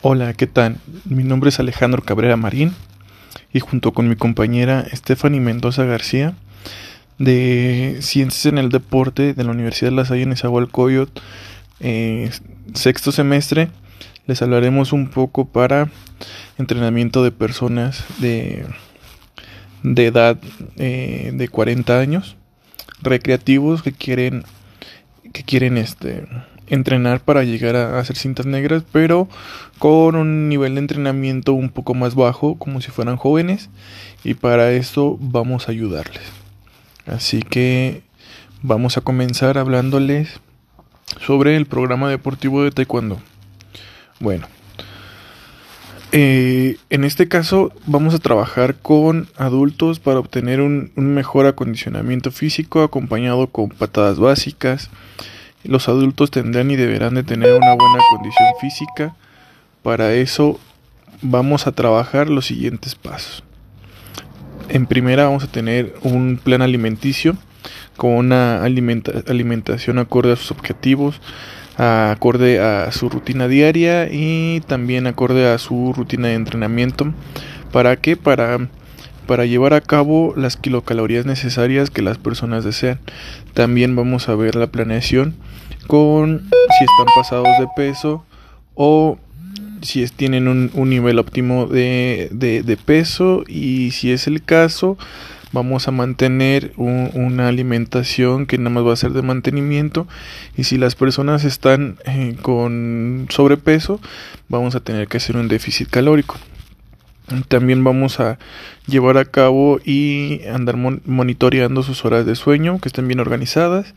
Hola, ¿qué tal? Mi nombre es Alejandro Cabrera Marín y junto con mi compañera Stephanie Mendoza García de Ciencias en el Deporte de la Universidad de La Salle en Nezahualcóyotl, eh, sexto semestre, les hablaremos un poco para entrenamiento de personas de, de edad eh, de 40 años, recreativos que quieren que quieren este entrenar para llegar a hacer cintas negras, pero con un nivel de entrenamiento un poco más bajo, como si fueran jóvenes, y para eso vamos a ayudarles. Así que vamos a comenzar hablándoles sobre el programa deportivo de Taekwondo. Bueno, eh, en este caso vamos a trabajar con adultos para obtener un, un mejor acondicionamiento físico acompañado con patadas básicas, los adultos tendrán y deberán de tener una buena condición física. Para eso vamos a trabajar los siguientes pasos. En primera vamos a tener un plan alimenticio con una alimentación acorde a sus objetivos, acorde a su rutina diaria y también acorde a su rutina de entrenamiento. ¿Para qué? Para para llevar a cabo las kilocalorías necesarias que las personas desean. También vamos a ver la planeación con si están pasados de peso o si tienen un, nivel óptimo de, de, peso. Y si es el caso vamos a mantener una alimentación que nada más va a ser de mantenimiento. Y si las personas están eh, con sobrepeso vamos a tener que hacer un déficit calórico también vamos a llevar a cabo y andar monitoreando sus horas de sueño, que estén bien organizadas.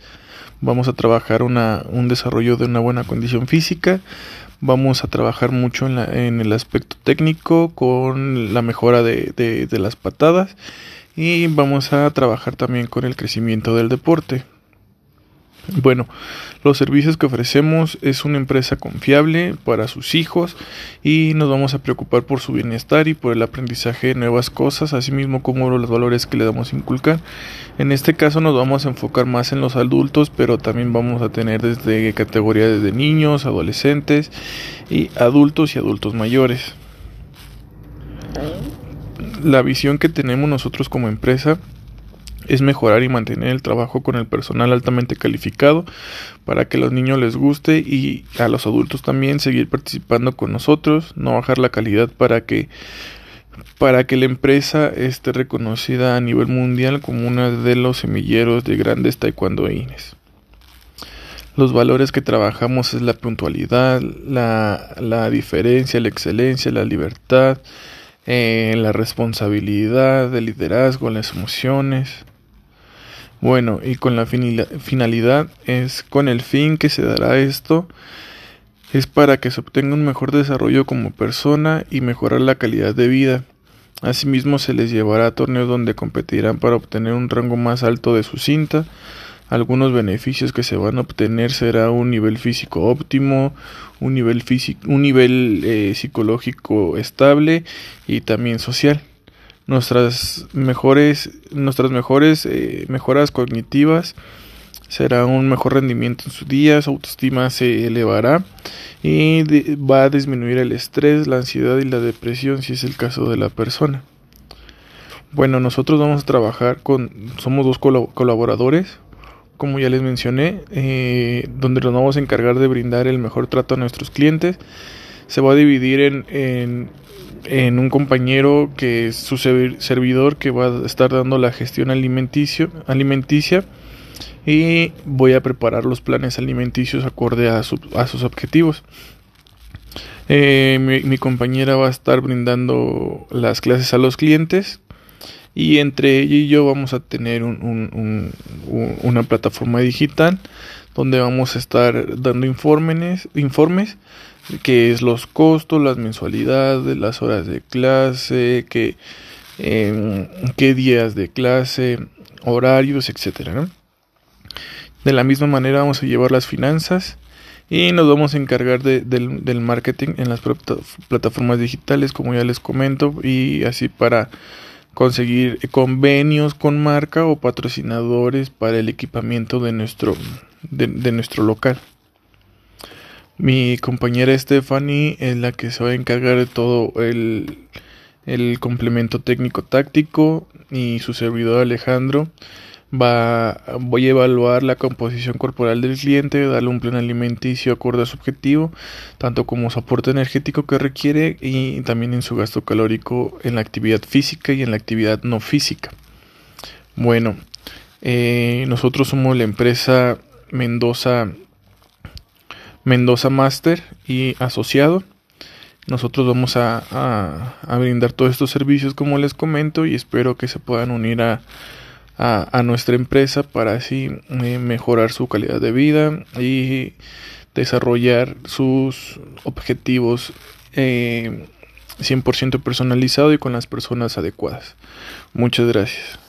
Vamos a trabajar una, un desarrollo de una buena condición física. Vamos a trabajar mucho en, la, en el aspecto técnico con la mejora de, de las patadas. Y vamos a trabajar también con el crecimiento del deporte. Bueno, los servicios que ofrecemos es una empresa confiable para sus hijos y nos vamos a preocupar por su bienestar y por el aprendizaje de nuevas cosas, así mismo como los valores que le damos a inculcar. En este caso nos vamos a enfocar más en los adultos, pero también vamos a tener desde categorías de niños, adolescentes y adultos y adultos mayores. La visión que tenemos nosotros como empresa es mejorar y mantener el trabajo con el personal altamente calificado para que a los niños les guste y a los adultos también seguir participando con nosotros, no bajar la calidad para que para que la empresa esté reconocida a nivel mundial como una de los semilleros de grandes taekwondoines. Los valores que trabajamos es la puntualidad, la, la diferencia, la excelencia, la libertad, eh, la responsabilidad, el liderazgo, las emociones, bueno, y con la finalidad es con el fin que se dará esto es para que se obtenga un mejor desarrollo como persona y mejorar la calidad de vida. Asimismo se les llevará a torneos donde competirán para obtener un rango más alto de su cinta. Algunos beneficios que se van a obtener será un nivel físico óptimo, un nivel, físico, un nivel eh, psicológico estable y también social nuestras mejores, nuestras mejores eh, mejoras cognitivas será un mejor rendimiento en su día, su autoestima se elevará y va a disminuir el estrés, la ansiedad y la depresión si es el caso de la persona. Bueno, nosotros vamos a trabajar con, somos dos colaboradores, como ya les mencioné, eh, donde nos vamos a encargar de brindar el mejor trato a nuestros clientes. Se va a dividir en en un compañero que es su servidor que va a estar dando la gestión alimenticio, alimenticia y voy a preparar los planes alimenticios acorde a, sus objetivos. Eh, mi, compañera va a estar brindando las clases a los clientes y entre ella y yo vamos a tener un, una plataforma digital donde vamos a estar dando informes, informes que es los costos, las mensualidades, las horas de clase, que, em, qué días de clase, horarios, etcétera. De la misma manera vamos a llevar las finanzas y nos vamos a encargar del, marketing en las plataformas digitales, como ya les comento, y así para conseguir convenios con marca o patrocinadores para el equipamiento de nuestro, de nuestro local. Mi compañera Stephanie es la que se va a encargar de todo el, el complemento técnico táctico y su servidor Alejandro va, voy a evaluar la composición corporal del cliente, darle un plan alimenticio acorde a su objetivo, tanto como su aporte energético que requiere y también en su gasto calórico en la actividad física y en la actividad no física. Bueno, eh, nosotros somos la empresa Mendoza Mendoza Master y asociado. Nosotros vamos a, brindar todos estos servicios como les comento y espero que se puedan unir a, a, nuestra empresa para así eh, mejorar su calidad de vida y desarrollar sus objetivos eh, 100% personalizado y con las personas adecuadas. Muchas gracias.